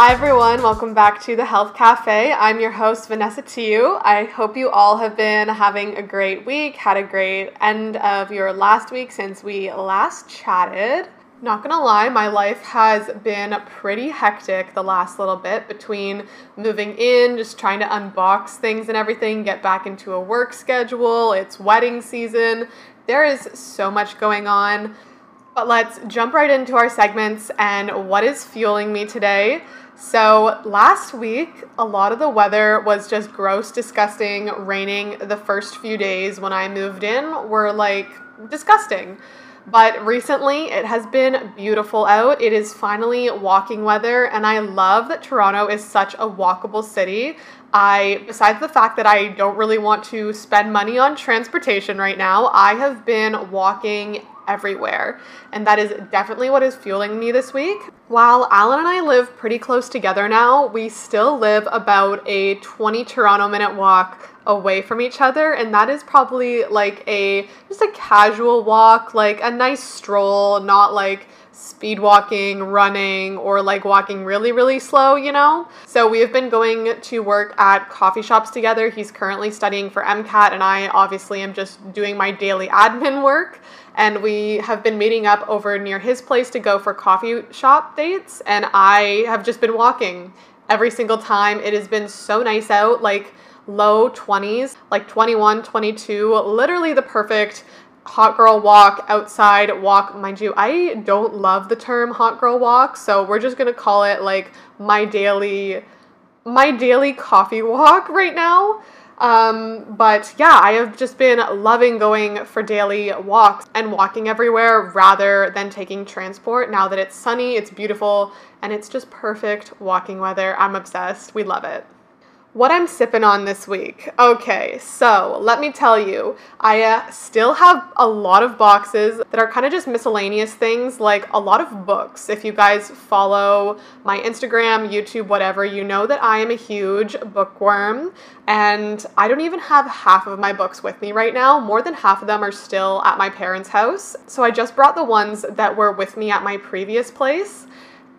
Hi, everyone. Welcome back to the Health Cafe. I'm your host, Vanessa Tiu. I hope you all have been having a great week, had a great end of your last week since we last chatted. Not gonna lie, my life has been pretty hectic the last little bit between moving in, just trying to unbox things and everything, get back into a work schedule. It's wedding season. There is so much going on. But let's jump right into our segments and what is fueling me today. So, last week, a lot of the weather was just gross, disgusting, raining. The first few days when I moved in were like disgusting. But recently, it has been beautiful out. It is finally walking weather, and I love that Toronto is such a walkable city. I, besides the fact that I don't really want to spend money on transportation right now, I have been walking everywhere. And that is definitely what is fueling me this week. While Alan and I live pretty close together now, we still live about a 20 Toronto minute walk away from each other and that is probably like a just a casual walk, like a nice stroll, not like speed walking, running, or like walking really, really slow, you know? So we have been going to work at coffee shops together. He's currently studying for MCAT, and I obviously am just doing my daily admin work and we have been meeting up over near his place to go for coffee shop dates and I have just been walking every single time. It has been so nice out, like low 20s, like 21, 22, literally the perfect hot girl walk outside walk. Mind you, I don't love the term hot girl walk, so we're just to call it like my daily my daily coffee walk right now. Um, but yeah, I have just been loving going for daily walks and walking everywhere rather than taking transport. Now that it's sunny, it's beautiful, and it's just perfect walking weather. I'm obsessed. We love it what I'm sipping on this week. Okay, so let me tell you, I uh, still have a lot of boxes that are kind of just miscellaneous things, like a lot of books. If you guys follow my Instagram, YouTube, whatever, you know that I am a huge bookworm, and I don't even have half of my books with me right now. More than half of them are still at my parents' house. So I just brought the ones that were with me at my previous place,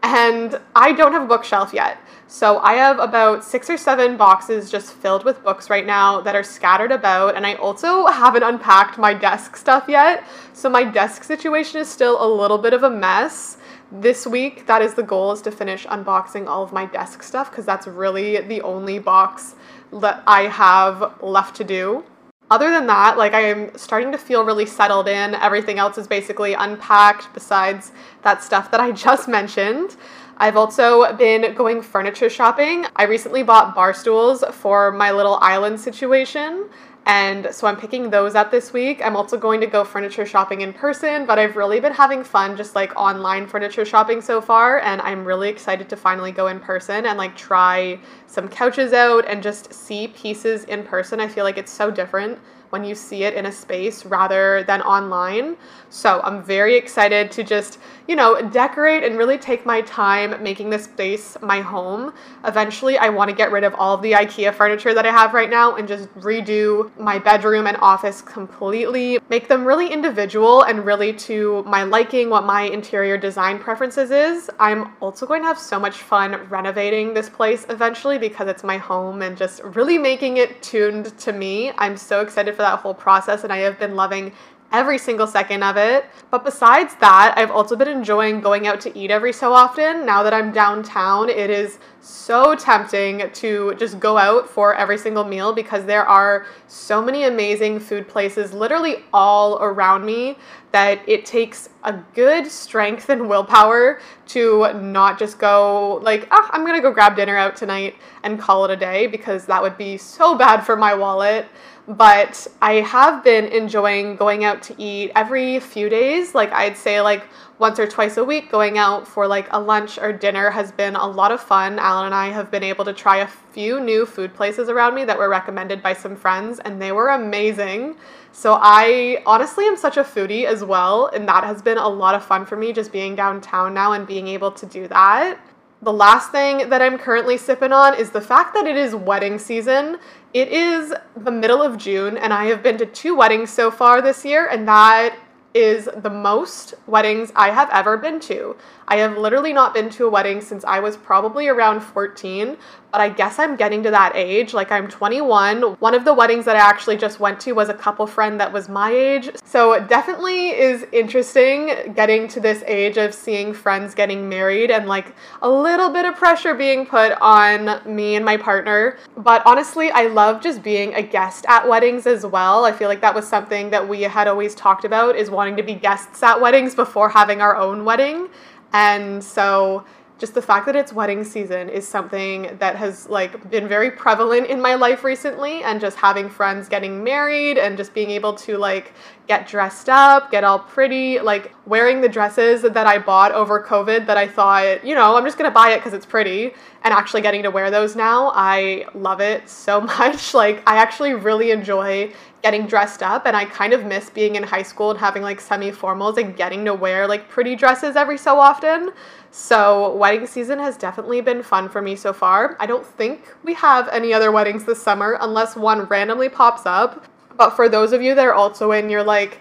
and I don't have a bookshelf yet. So I have about six or seven boxes just filled with books right now that are scattered about, and I also haven't unpacked my desk stuff yet. So my desk situation is still a little bit of a mess. This week, that is the goal is to finish unboxing all of my desk stuff because that's really the only box that I have left to do. Other than that, like I am starting to feel really settled in. Everything else is basically unpacked besides that stuff that I just mentioned. I've also been going furniture shopping. I recently bought bar stools for my little island situation. And so I'm picking those up this week. I'm also going to go furniture shopping in person, but I've really been having fun just like online furniture shopping so far. And I'm really excited to finally go in person and like try some couches out and just see pieces in person. I feel like it's so different when you see it in a space rather than online. So I'm very excited to just, you know, decorate and really take my time making this space my home. Eventually, I want to get rid of all of the IKEA furniture that I have right now and just redo my bedroom and office completely, make them really individual and really to my liking, what my interior design preferences is. I'm also going to have so much fun renovating this place eventually because it's my home and just really making it tuned to me. I'm so excited for that whole process and I have been loving every single second of it. But besides that, I've also been enjoying going out to eat every so often. Now that I'm downtown, it is so tempting to just go out for every single meal because there are so many amazing food places literally all around me that it takes a good strength and willpower to not just go like, ah, I'm gonna go grab dinner out tonight and call it a day because that would be so bad for my wallet but I have been enjoying going out to eat every few days. Like I'd say like once or twice a week going out for like a lunch or dinner has been a lot of fun. Alan and I have been able to try a few new food places around me that were recommended by some friends and they were amazing. So I honestly am such a foodie as well and that has been a lot of fun for me just being downtown now and being able to do that. The last thing that I'm currently sipping on is the fact that it is wedding season. It is the middle of June, and I have been to two weddings so far this year, and that is the most weddings I have ever been to. I have literally not been to a wedding since I was probably around 14, but I guess I'm getting to that age. Like I'm 21. One of the weddings that I actually just went to was a couple friend that was my age. So it definitely is interesting getting to this age of seeing friends getting married and like a little bit of pressure being put on me and my partner. But honestly, I love just being a guest at weddings as well. I feel like that was something that we had always talked about is wanting to be guests at weddings before having our own wedding. And so just the fact that it's wedding season is something that has like been very prevalent in my life recently and just having friends getting married and just being able to like get dressed up, get all pretty, like wearing the dresses that I bought over COVID that I thought, you know, I'm just going to buy it cuz it's pretty and actually getting to wear those now. I love it so much. Like I actually really enjoy getting dressed up and I kind of miss being in high school and having like semi-formals and getting to wear like pretty dresses every so often. So, wedding season has definitely been fun for me so far. I don't think we have any other weddings this summer unless one randomly pops up. But for those of you that are also in your like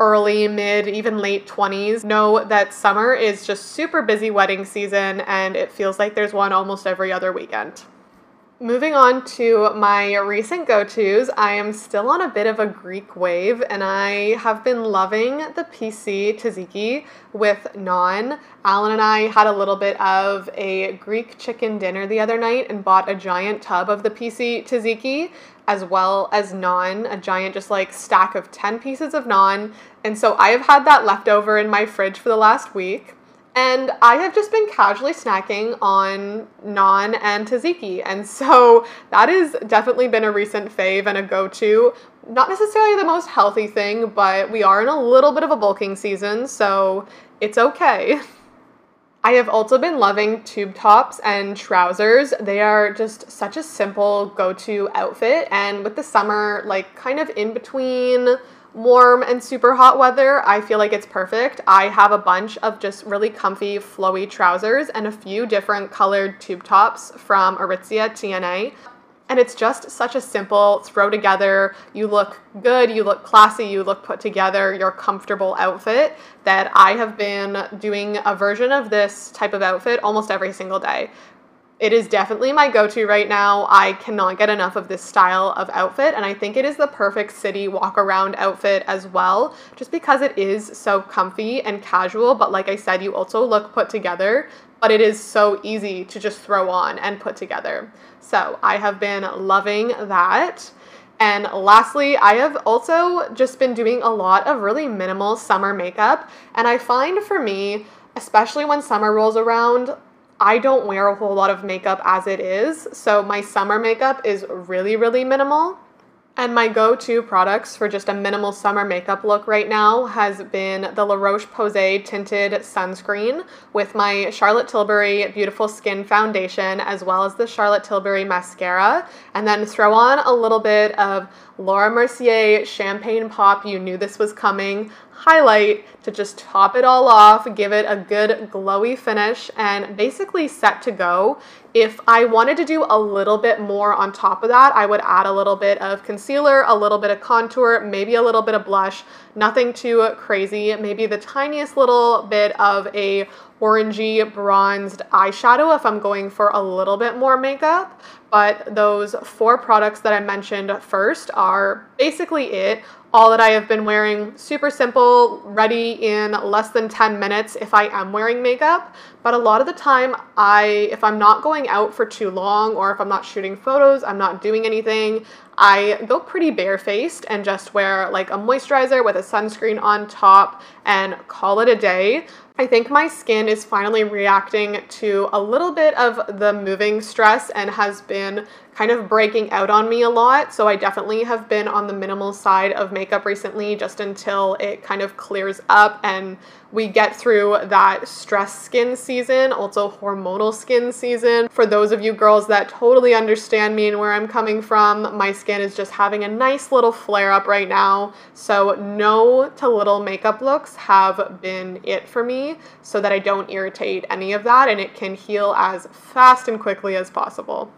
early, mid, even late 20s, know that summer is just super busy wedding season and it feels like there's one almost every other weekend. Moving on to my recent go tos, I am still on a bit of a Greek wave and I have been loving the PC tzatziki with naan. Alan and I had a little bit of a Greek chicken dinner the other night and bought a giant tub of the PC tzatziki as well as naan, a giant just like stack of 10 pieces of naan. And so I have had that left over in my fridge for the last week. And I have just been casually snacking on naan and tzatziki. And so that has definitely been a recent fave and a go to. Not necessarily the most healthy thing, but we are in a little bit of a bulking season, so it's okay. I have also been loving tube tops and trousers. They are just such a simple go to outfit. And with the summer, like kind of in between warm and super hot weather, I feel like it's perfect. I have a bunch of just really comfy, flowy trousers and a few different colored tube tops from Aritzia TNA. And it's just such a simple throw together, you look good, you look classy, you look put together, you're comfortable outfit that I have been doing a version of this type of outfit almost every single day it is definitely my go to right now. I cannot get enough of this style of outfit, and I think it is the perfect city walk around outfit as well, just because it is so comfy and casual. But like I said, you also look put together, but it is so easy to just throw on and put together. So I have been loving that. And lastly, I have also just been doing a lot of really minimal summer makeup, and I find for me, especially when summer rolls around, I don't wear a whole lot of makeup as it is, so my summer makeup is really, really minimal. And my go to products for just a minimal summer makeup look right now has been the La Roche Posay tinted sunscreen with my Charlotte Tilbury Beautiful Skin Foundation, as well as the Charlotte Tilbury mascara. And then throw on a little bit of Laura Mercier Champagne Pop. You knew this was coming highlight to just top it all off, give it a good glowy finish, and basically set to go. If I wanted to do a little bit more on top of that, I would add a little bit of concealer, a little bit of contour, maybe a little bit of blush, nothing too crazy, maybe the tiniest little bit of a orangey bronzed eyeshadow if I'm going for a little bit more makeup. But those four products that I mentioned first are basically it all that I have been wearing. Super simple, ready in less than 10 minutes if I am wearing makeup. But a lot of the time, I if I'm not going out for too long or if I'm not shooting photos, I'm not doing anything, I go pretty barefaced and just wear like a moisturizer with a sunscreen on top and call it a day. I think my skin is finally reacting to a little bit of the moving stress and has been kind of breaking out on me a lot. So I definitely have been on the minimal side of makeup recently just until it kind of clears up and we get through that stress skin season, also hormonal skin season. For those of you girls that totally understand me and where I'm coming from, my skin is just having a nice little flare up right now. So no to little makeup looks have been it for me so that I don't irritate any of that and it can heal as fast and quickly as possible.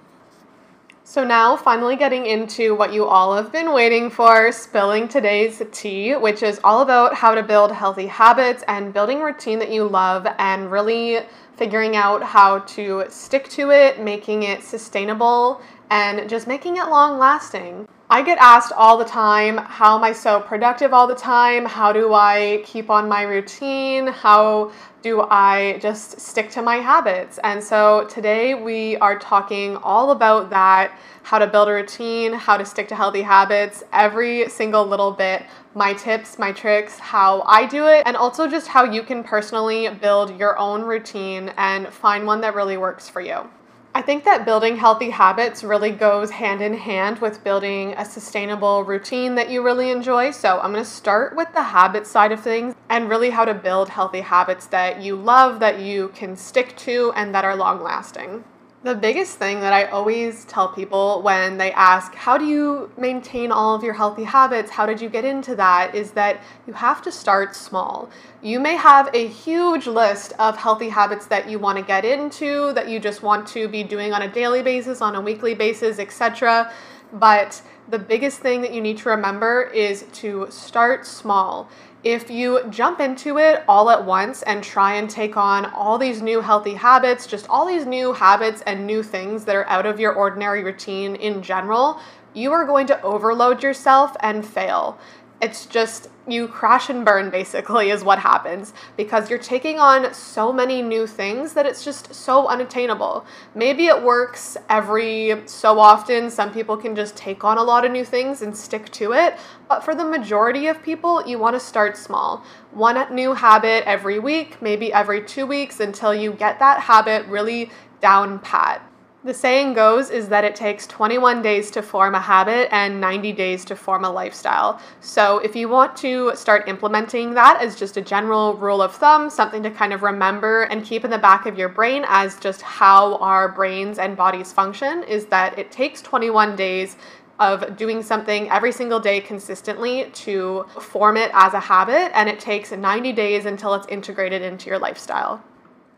So, now finally getting into what you all have been waiting for spilling today's tea, which is all about how to build healthy habits and building routine that you love and really figuring out how to stick to it, making it sustainable, and just making it long lasting. I get asked all the time, how am I so productive all the time? How do I keep on my routine? How do I just stick to my habits? And so today we are talking all about that how to build a routine, how to stick to healthy habits, every single little bit, my tips, my tricks, how I do it, and also just how you can personally build your own routine and find one that really works for you. I think that building healthy habits really goes hand in hand with building a sustainable routine that you really enjoy. So, I'm going to start with the habit side of things and really how to build healthy habits that you love, that you can stick to, and that are long lasting. The biggest thing that I always tell people when they ask, How do you maintain all of your healthy habits? How did you get into that? is that you have to start small. You may have a huge list of healthy habits that you want to get into, that you just want to be doing on a daily basis, on a weekly basis, etc. But the biggest thing that you need to remember is to start small if you jump into it all at once and try and take on all these new healthy habits, just all these new habits and new things that are out of your ordinary routine in general, you are going to overload yourself and fail. It's just you crash and burn basically is what happens because you're taking on so many new things that it's just so unattainable. Maybe it works every so often. Some people can just take on a lot of new things and stick to it, but for the majority of people, you want to start small. One new habit every week, maybe every 2 weeks until you get that habit really down pat. The saying goes is that it takes 21 days to form a habit and 90 days to form a lifestyle. So, if you want to start implementing that as just a general rule of thumb, something to kind of remember and keep in the back of your brain as just how our brains and bodies function, is that it takes 21 days of doing something every single day consistently to form it as a habit, and it takes 90 days until it's integrated into your lifestyle.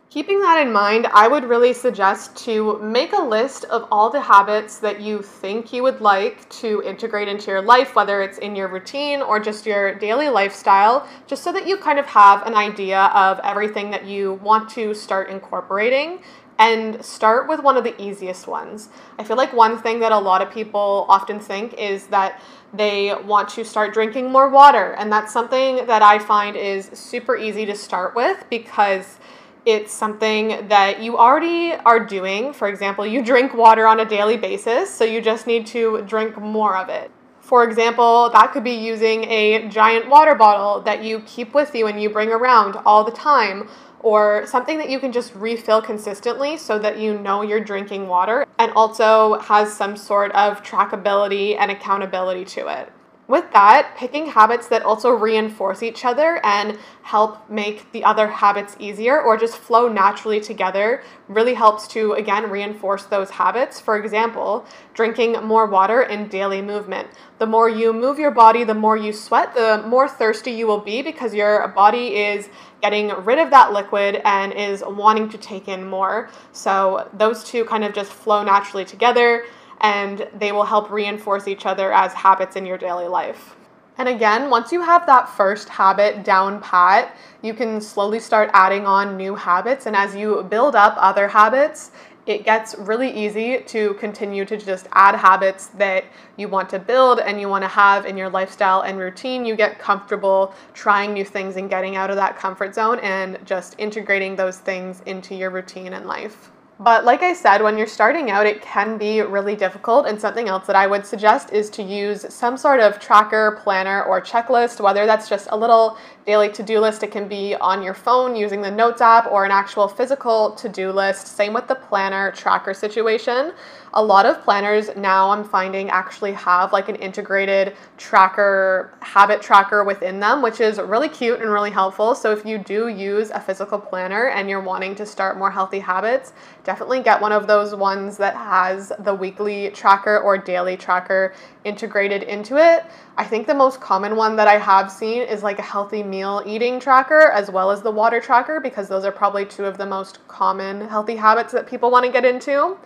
Keeping that in mind, I would really suggest to make a list of all the habits that you think you would like to integrate into your life, whether it's in your routine or just your daily lifestyle, just so that you kind of have an idea of everything that you want to start incorporating and start with one of the easiest ones. I feel like one thing that a lot of people often think is that they want to start drinking more water, and that's something that I find is super easy to start with because it's something that you already are doing. For example, you drink water on a daily basis, so you just need to drink more of it. For example, that could be using a giant water bottle that you keep with you and you bring around all the time, or something that you can just refill consistently so that you know you're drinking water and also has some sort of trackability and accountability to it. With that, picking habits that also reinforce each other and help make the other habits easier or just flow naturally together really helps to, again, reinforce those habits. For example, drinking more water and daily movement. The more you move your body, the more you sweat, the more thirsty you will be because your body is getting rid of that liquid and is wanting to take in more. So those two kind of just flow naturally together and they will help reinforce each other as habits in your daily life. And again, once you have that first habit down pat, you can slowly start adding on new habits. And as you build up other habits, it gets really easy to continue to just add habits that you want to build and you want to have in your lifestyle and routine. You get comfortable trying new things and getting out of that comfort zone and just integrating those things into your routine and life. But like I said, when you're starting out, it can be really difficult. And something else that I would suggest is to use some sort of tracker, planner, or checklist, whether that's just a little daily to do list. It can be on your phone using the Notes app or an actual physical to do list. Same with the planner tracker situation. A lot of planners now I'm finding actually have like an integrated tracker, habit tracker within them, which is really cute and really helpful. So if you do use a physical planner and you're wanting to start more healthy habits, definitely get one of those ones that has the weekly tracker or daily tracker integrated into it. I think the most common one that I have seen is like a healthy meal eating tracker as well as the water tracker because those are probably two of the most common healthy habits that people want to get into.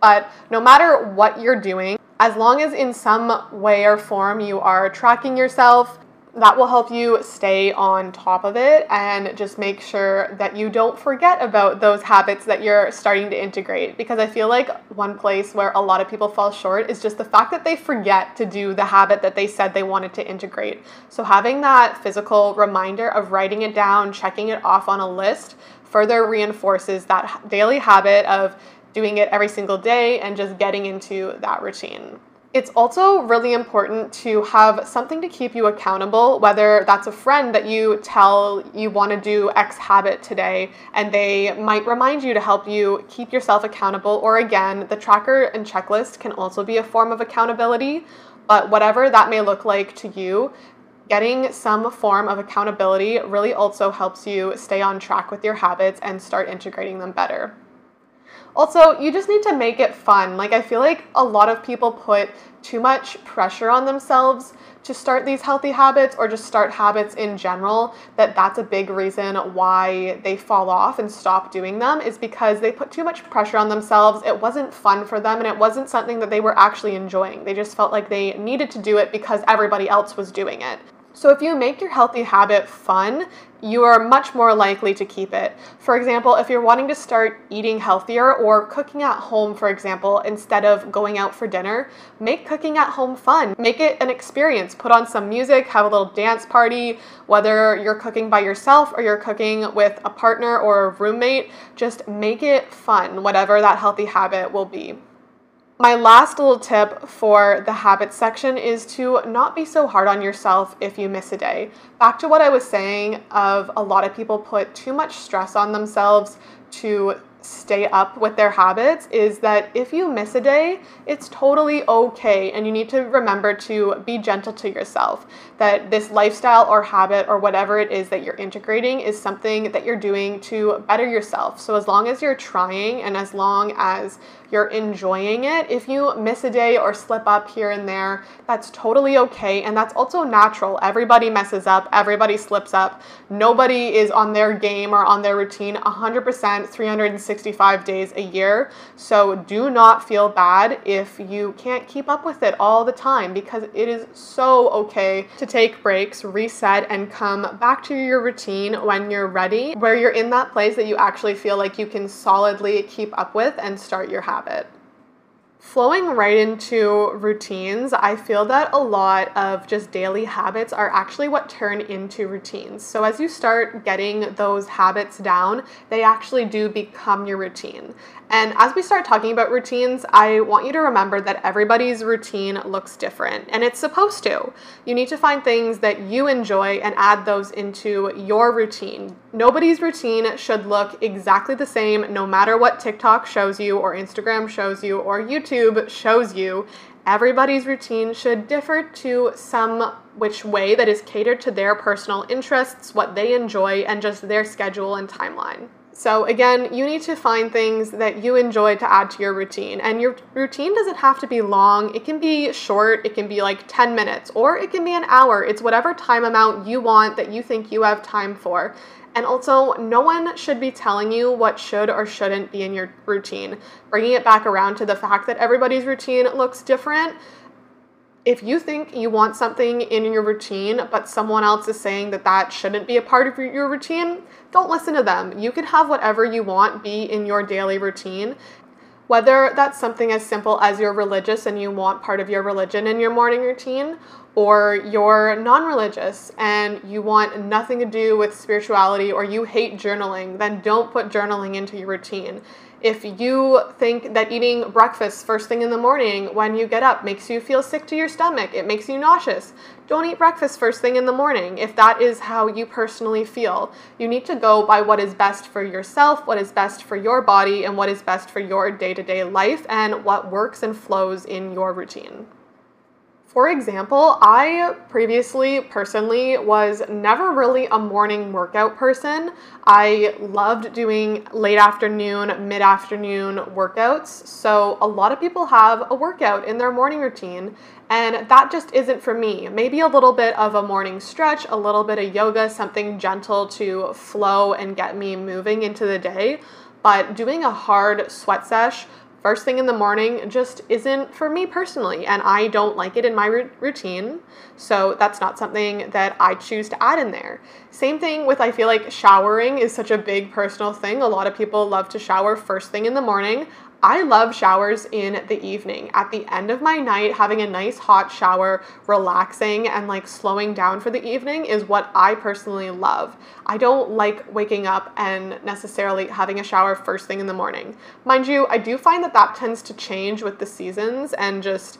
But no matter what you're doing, as long as in some way or form you are tracking yourself, that will help you stay on top of it and just make sure that you don't forget about those habits that you're starting to integrate. Because I feel like one place where a lot of people fall short is just the fact that they forget to do the habit that they said they wanted to integrate. So, having that physical reminder of writing it down, checking it off on a list, further reinforces that daily habit of doing it every single day and just getting into that routine. It's also really important to have something to keep you accountable, whether that's a friend that you tell you want to do X habit today, and they might remind you to help you keep yourself accountable, or again, the tracker and checklist can also be a form of accountability. But whatever that may look like to you, getting some form of accountability really also helps you stay on track with your habits and start integrating them better. Also, you just need to make it fun. Like, I feel like a lot of people put too much pressure on themselves to start these healthy habits or just start habits in general that that's a big reason why they fall off and stop doing them is because they put too much pressure on themselves. It wasn't fun for them and it wasn't something that they were actually enjoying. They just felt like they needed to do it because everybody else was doing it so, if you make your healthy habit fun, you are much more likely to keep it. For example, if you're wanting to start eating healthier or cooking at home, for example, instead of going out for dinner, make cooking at home fun. Make it an experience. Put on some music, have a little dance party, whether you're cooking by yourself or you're cooking with a partner or a roommate, just make it fun, whatever that healthy habit will be. My last little tip for the habits section is to not be so hard on yourself if you miss a day. Back to what I was saying of a lot of people put too much stress on themselves to stay up with their habits is that if you miss a day, it's totally okay. And you need to remember to be gentle to yourself. That this lifestyle or habit or whatever it is that you're integrating is something that you're doing to better yourself. So as long as you're trying and as long as you're enjoying it, if you miss a day or slip up here and there, that's totally okay. And that's also natural. Everybody messes up, everybody slips up. Nobody is on their game or on their routine 100% 365 days a year. So do not feel bad if you can't keep up with it all the time because it is so okay to take breaks, reset, and come back to your routine when you're ready, where you're in that place that you actually feel like you can solidly keep up with and start your habit habit. Flowing right into routines, I feel that a lot of just daily habits are actually what turn into routines. So, as you start getting those habits down, they actually do become your routine. And as we start talking about routines, I want you to remember that everybody's routine looks different, and it's supposed to. You need to find things that you enjoy and add those into your routine. Nobody's routine should look exactly the same no matter what TikTok shows you, or Instagram shows you, or YouTube shows you. Everybody's routine should differ to some which way that is catered to their personal interests, what they enjoy, and just their schedule and timeline. So, again, you need to find things that you enjoy to add to your routine. And your routine doesn't have to be long, it can be short, it can be like 10 minutes, or it can be an hour. It's whatever time amount you want that you think you have time for. And also, no one should be telling you what should or shouldn't be in your routine. Bringing it back around to the fact that everybody's routine looks different if you think you want something in your routine, but someone else is saying that that shouldn't be a part of your routine, don't listen to them. You can have whatever you want be in your daily routine. Whether that's something as simple as you're religious and you want part of your religion in your morning routine, or you're non religious and you want nothing to do with spirituality, or you hate journaling, then don't put journaling into your routine. If you think that eating breakfast first thing in the morning when you get up makes you feel sick to your stomach, it makes you nauseous, don't eat breakfast first thing in the morning if that is how you personally feel. You need to go by what is best for yourself, what is best for your body, and what is best for your day to day life, and what works and flows in your routine. For example, I previously personally was never really a morning workout person. I loved doing late afternoon, mid afternoon workouts. So, a lot of people have a workout in their morning routine, and that just isn't for me. Maybe a little bit of a morning stretch, a little bit of yoga, something gentle to flow and get me moving into the day. But doing a hard sweat sesh first thing in the morning just isn't for me personally, and I don't like it in my routine. So that's not something that I choose to add in there. Same thing with I feel like showering is such a big personal thing. A lot of people love to shower first thing in the morning. I love showers in the evening. At the end of my night, having a nice hot shower, relaxing, and like slowing down for the evening is what I personally love. I don't like waking up and necessarily having a shower first thing in the morning. Mind you, I do find that that tends to change with the seasons and just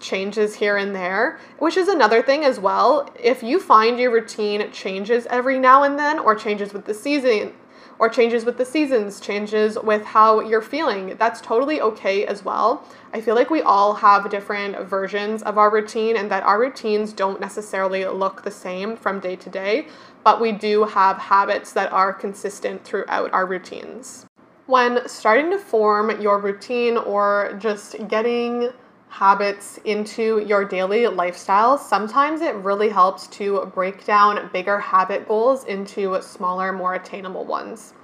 changes here and there, which is another thing as well. If you find your routine changes every now and then or changes with the season, or changes with the seasons, changes with how you're feeling. That's totally okay as well. I feel like we all have different versions of our routine and that our routines don't necessarily look the same from day to day, but we do have habits that are consistent throughout our routines. When starting to form your routine or just getting habits into your daily lifestyle, sometimes it really helps to break down bigger habit goals into smaller, more attainable ones.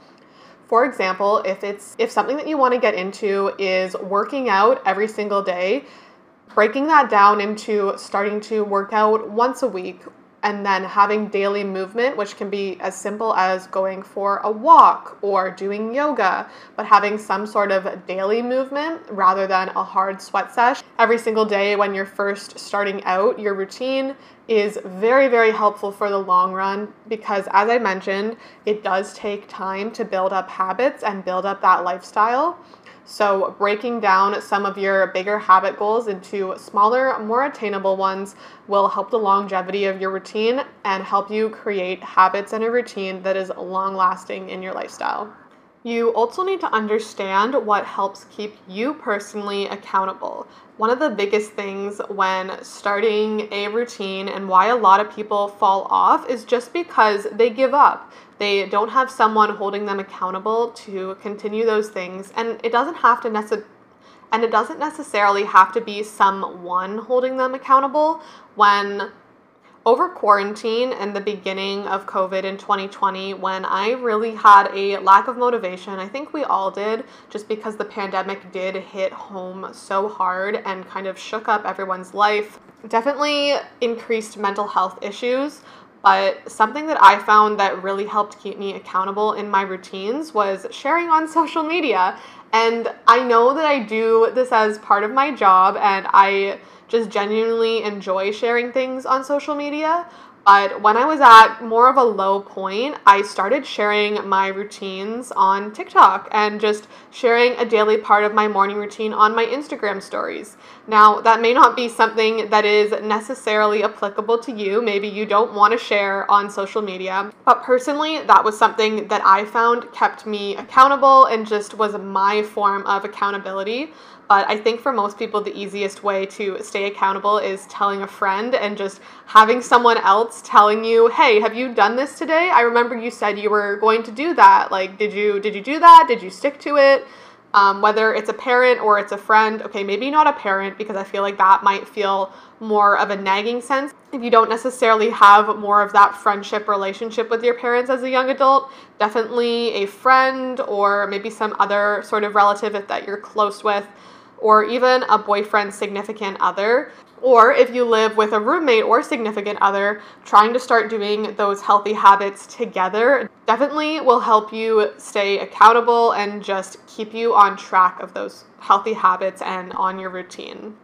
For example, if it's if something that you want to get into is working out every single day, breaking that down into starting to work out once a week and then having daily movement, which can be as simple as going for a walk or doing yoga, but having some sort of daily movement rather than a hard sweat sesh every single day when you're first starting out your routine is very, very helpful for the long run because, as I mentioned, it does take time to build up habits and build up that lifestyle. So, breaking down some of your bigger habit goals into smaller, more attainable ones will help the longevity of your routine and help you create habits and a routine that is long lasting in your lifestyle. You also need to understand what helps keep you personally accountable. One of the biggest things when starting a routine and why a lot of people fall off is just because they give up. They don't have someone holding them accountable to continue those things, and it doesn't have to necessarily and it doesn't necessarily have to be someone holding them accountable when over quarantine and the beginning of COVID in 2020, when I really had a lack of motivation, I think we all did, just because the pandemic did hit home so hard and kind of shook up everyone's life. Definitely increased mental health issues, but something that I found that really helped keep me accountable in my routines was sharing on social media. And I know that I do this as part of my job, and I just genuinely enjoy sharing things on social media. But when I was at more of a low point, I started sharing my routines on TikTok and just sharing a daily part of my morning routine on my Instagram stories. Now, that may not be something that is necessarily applicable to you. Maybe you don't want to share on social media. But personally, that was something that I found kept me accountable and just was my form of accountability. But I think for most people, the easiest way to stay accountable is telling a friend and just having someone else telling you, "Hey, have you done this today? I remember you said you were going to do that. Like, did you did you do that? Did you stick to it?" Um, whether it's a parent or it's a friend, okay, maybe not a parent because I feel like that might feel more of a nagging sense. If you don't necessarily have more of that friendship relationship with your parents as a young adult, definitely a friend or maybe some other sort of relative that you're close with or even a boyfriend significant other. Or if you live with a roommate or significant other, trying to start doing those healthy habits together definitely will help you stay accountable and just keep you on track of those healthy habits and on your routine.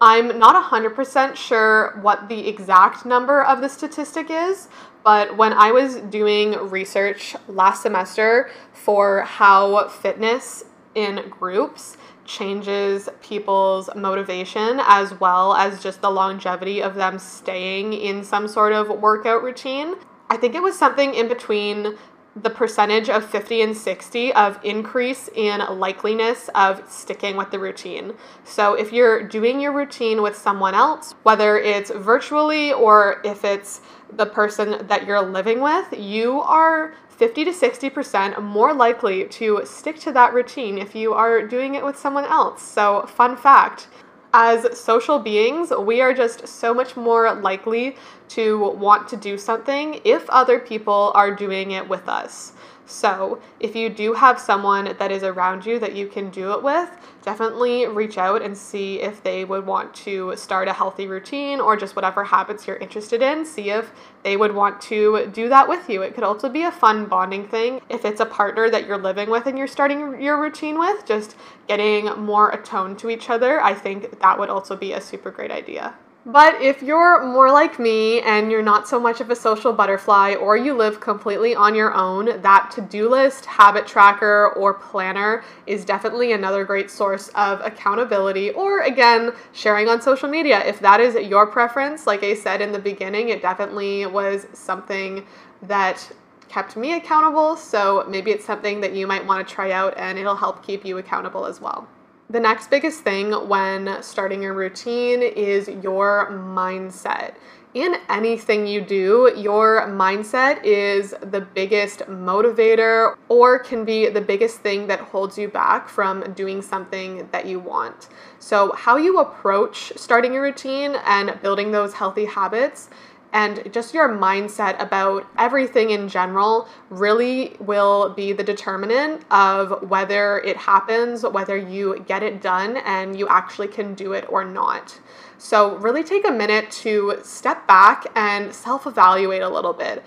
I'm not 100% sure what the exact number of the statistic is, but when I was doing research last semester for how fitness in groups changes people's motivation as well as just the longevity of them staying in some sort of workout routine. I think it was something in between the percentage of 50 and 60 of increase in likeliness of sticking with the routine. So if you're doing your routine with someone else, whether it's virtually or if it's the person that you're living with, you are 50 to 60% more likely to stick to that routine if you are doing it with someone else. So, fun fact as social beings, we are just so much more likely to want to do something if other people are doing it with us. So, if you do have someone that is around you that you can do it with, definitely reach out and see if they would want to start a healthy routine or just whatever habits you're interested in. See if they would want to do that with you. It could also be a fun bonding thing. If it's a partner that you're living with and you're starting your routine with, just getting more attuned to each other, I think that would also be a super great idea. But if you're more like me and you're not so much of a social butterfly or you live completely on your own, that to do list, habit tracker, or planner is definitely another great source of accountability or, again, sharing on social media. If that is your preference, like I said in the beginning, it definitely was something that kept me accountable. So maybe it's something that you might want to try out and it'll help keep you accountable as well. The next biggest thing when starting a routine is your mindset. In anything you do, your mindset is the biggest motivator or can be the biggest thing that holds you back from doing something that you want. So, how you approach starting a routine and building those healthy habits and just your mindset about everything in general really will be the determinant of whether it happens, whether you get it done, and you actually can do it or not. So, really take a minute to step back and self evaluate a little bit.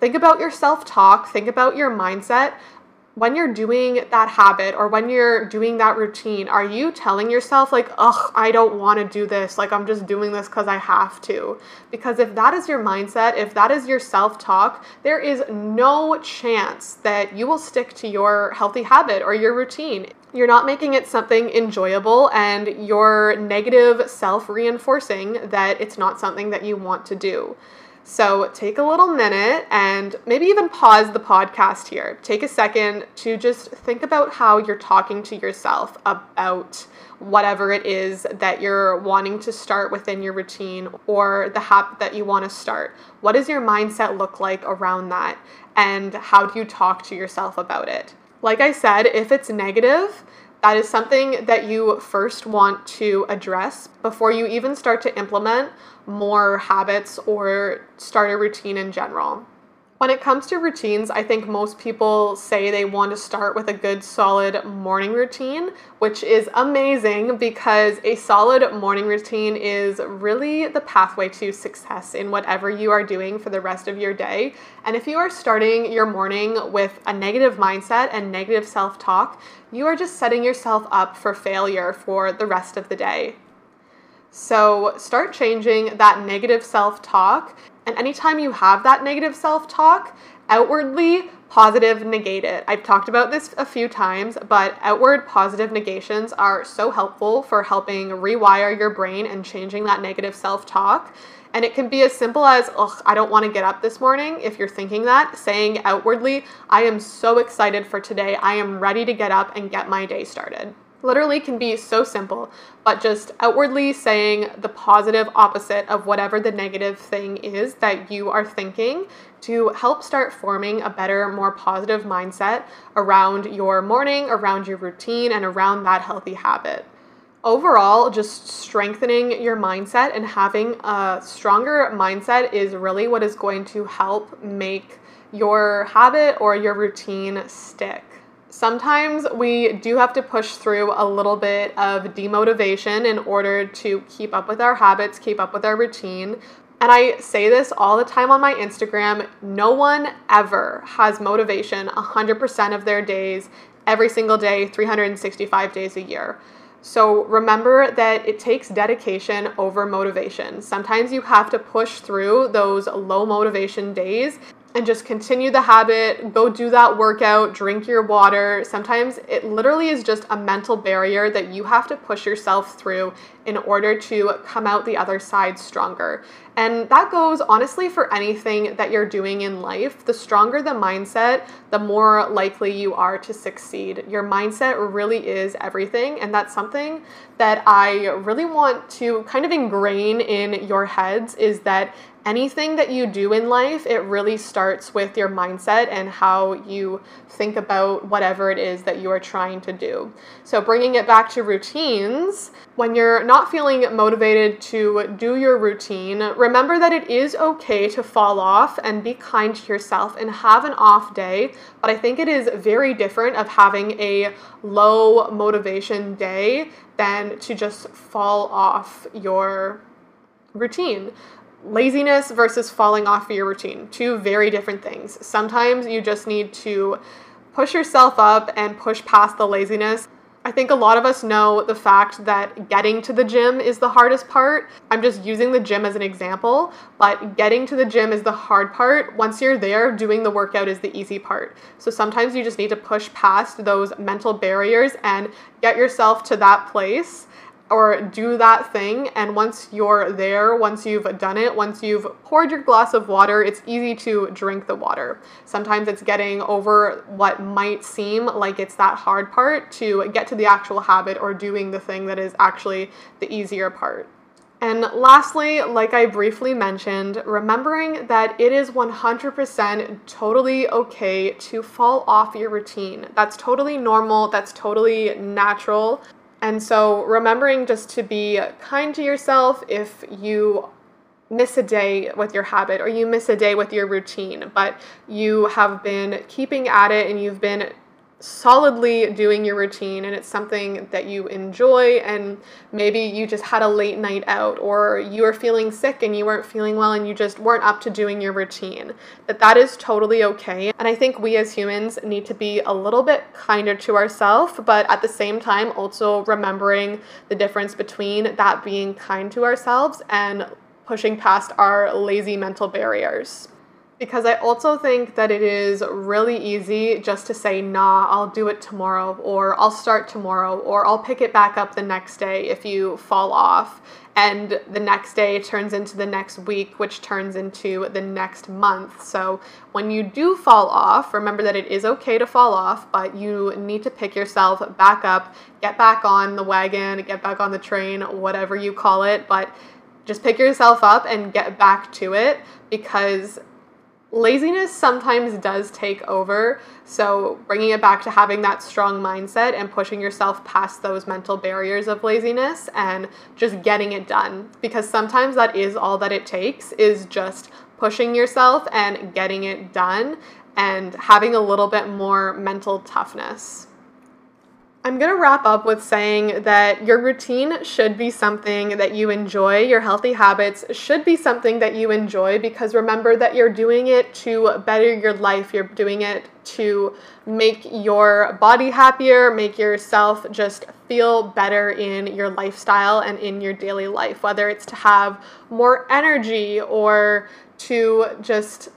Think about your self talk, think about your mindset when you're doing that habit or when you're doing that routine, are you telling yourself, like, ugh, I don't want to do this? Like, I'm just doing this because I have to? Because if that is your mindset, if that is your self talk, there is no chance that you will stick to your healthy habit or your routine. You're not making it something enjoyable, and you're negative self reinforcing that it's not something that you want to do. So take a little minute and maybe even pause the podcast here. Take a second to just think about how you're talking to yourself about whatever it is that you're wanting to start within your routine or the habit that you want to start. What does your mindset look like around that? And how do you talk to yourself about it? Like I said, if it's negative, that is something that you first want to address before you even start to implement more habits or start a routine in general. When it comes to routines, I think most people say they want to start with a good solid morning routine, which is amazing because a solid morning routine is really the pathway to success in whatever you are doing for the rest of your day. And if you are starting your morning with a negative mindset and negative self talk, you are just setting yourself up for failure for the rest of the day. So start changing that negative self talk. And anytime you have that negative self talk, outwardly positive negate it. I've talked about this a few times, but outward positive negations are so helpful for helping rewire your brain and changing that negative self talk. And it can be as simple as, ugh, I don't want to get up this morning. If you're thinking that, saying outwardly, I am so excited for today. I am ready to get up and get my day started literally can be so simple, but just outwardly saying the positive opposite of whatever the negative thing is that you are thinking to help start forming a better, more positive mindset around your morning, around your routine, and around that healthy habit. Overall, just strengthening your mindset and having a stronger mindset is really what is going to help make your habit or your routine stick sometimes we do have to push through a little bit of demotivation in order to keep up with our habits, keep up with our routine. And I say this all the time on my Instagram no one ever has motivation 100% of their days, every single day, 365 days a year. So remember that it takes dedication over motivation. Sometimes you have to push through those low motivation days and just continue the habit, go do that workout, drink your water. Sometimes it literally is just a mental barrier that you have to push yourself through in order to come out the other side stronger. And that goes honestly for anything that you're doing in life. The stronger the mindset, the more likely you are to succeed. Your mindset really is everything. And that's something that I really want to kind of ingrain in your heads is that anything that you do in life, it really starts with your mindset and how you think about whatever it is that you are trying to do. So, bringing it back to routines, when you're not feeling motivated to do your routine, remember that it is okay to fall off and be kind to yourself and have an off day. But I think it is very different of having a low motivation day than to just fall off your routine. Laziness versus falling off your routine, two very different things. Sometimes you just need to push yourself up and push past the laziness. I think a lot of us know the fact that getting to the gym is the hardest part. I'm just using the gym as an example, but getting to the gym is the hard part. Once you're there, doing the workout is the easy part. So sometimes you just need to push past those mental barriers and get yourself to that place or do that thing. And once you're there, once you've done it, once you've poured your glass of water, it's easy to drink the water. Sometimes it's getting over what might seem like it's that hard part to get to the actual habit or doing the thing that is actually the easier part. And lastly, like I briefly mentioned, remembering that it is 100% totally okay to fall off your routine. That's totally normal, that's totally natural. And so remembering just to be kind to yourself if you miss a day with your habit or you miss a day with your routine, but you have been keeping at it and you've been solidly doing your routine and it's something that you enjoy and maybe you just had a late night out or you were feeling sick and you weren't feeling well and you just weren't up to doing your routine that that is totally okay. And i think we as humans need to be a little bit kinder to ourselves but at the same time also remembering the difference between that being kind to ourselves and pushing past our lazy mental barriers because I also think that it is really easy just to say, nah, I'll do it tomorrow, or I'll start tomorrow, or I'll pick it back up the next day if you fall off. And the next day turns into the next week, which turns into the next month. So when you do fall off, remember that it is okay to fall off, but you need to pick yourself back up, get back on the wagon, get back on the train, whatever you call it. But just pick yourself up and get back to it because laziness sometimes does take over. So, bringing it back to having that strong mindset and pushing yourself past those mental barriers of laziness and just getting it done. Because sometimes that is all that it takes is just pushing yourself and getting it done and having a little bit more mental toughness. I'm going to wrap up with saying that your routine should be something that you enjoy. Your healthy habits should be something that you enjoy because remember that you're doing it to better your life. You're doing it to make your body happier, make yourself just feel better in your lifestyle and in your daily life, whether it's to have more energy or to just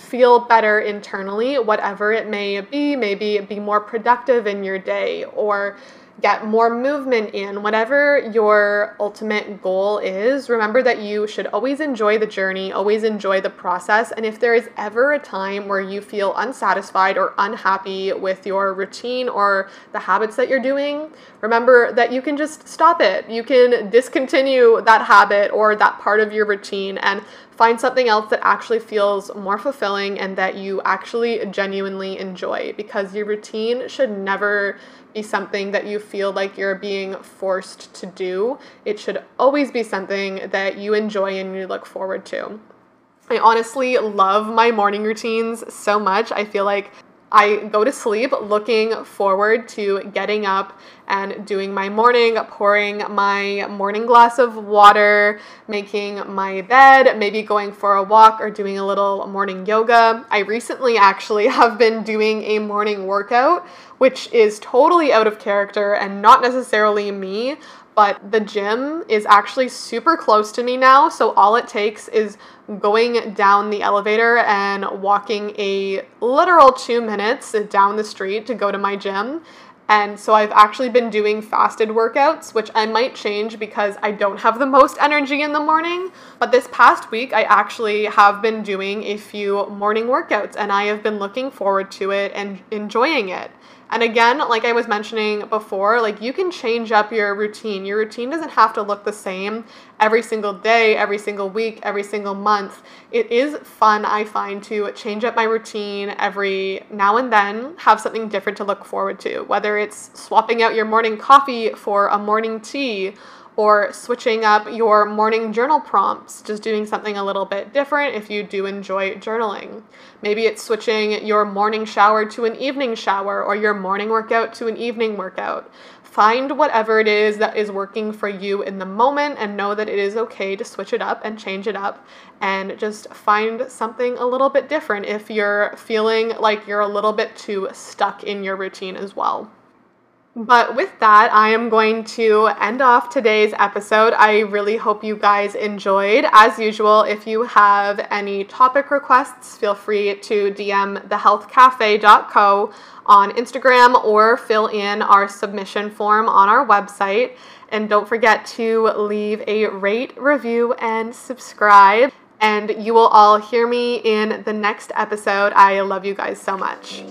feel better internally, whatever it may be, maybe be more productive in your day or get more movement in, whatever your ultimate goal is, remember that you should always enjoy the journey, always enjoy the process. And if there is ever a time where you feel unsatisfied or unhappy with your routine or the habits that you're doing, remember that you can just stop it. You can discontinue that habit or that part of your routine and find something else that actually feels more fulfilling and that you actually genuinely enjoy because your routine should never be something that you feel like you're being forced to do. It should always be something that you enjoy and you look forward to. I honestly love my morning routines so much. I feel like I go to sleep looking forward to getting up and doing my morning, pouring my morning glass of water, making my bed, maybe going for a walk or doing a little morning yoga. I recently actually have been doing a morning workout, which is totally out of character and not necessarily me but the gym is actually super close to me now. So all it takes is going down the elevator and walking a literal two minutes down the street to go to my gym. And so I've actually been doing fasted workouts, which I might change because I don't have the most energy in the morning. But this past week, I actually have been doing a few morning workouts and I have been looking forward to it and enjoying it. And again, like I was mentioning before, like you can change up your routine. Your routine doesn't have to look the same every single day, every single week, every single month. It is fun, I find, to change up my routine every now and then, have something different to look forward to, whether it's swapping out your morning coffee for a morning tea or switching up your morning journal prompts, just doing something a little bit different if you do enjoy journaling. Maybe it's switching your morning shower to an evening shower or your morning workout to an evening workout. Find whatever it is that is working for you in the moment and know that it is okay to switch it up and change it up and just find something a little bit different if you're feeling like you're a little bit too stuck in your routine as well. But with that, I am going to end off today's episode. I really hope you guys enjoyed. As usual, if you have any topic requests, feel free to DM thehealthcafe.co on Instagram or fill in our submission form on our website. And don't forget to leave a rate, review, and subscribe. And you will all hear me in the next episode. I love you guys so much.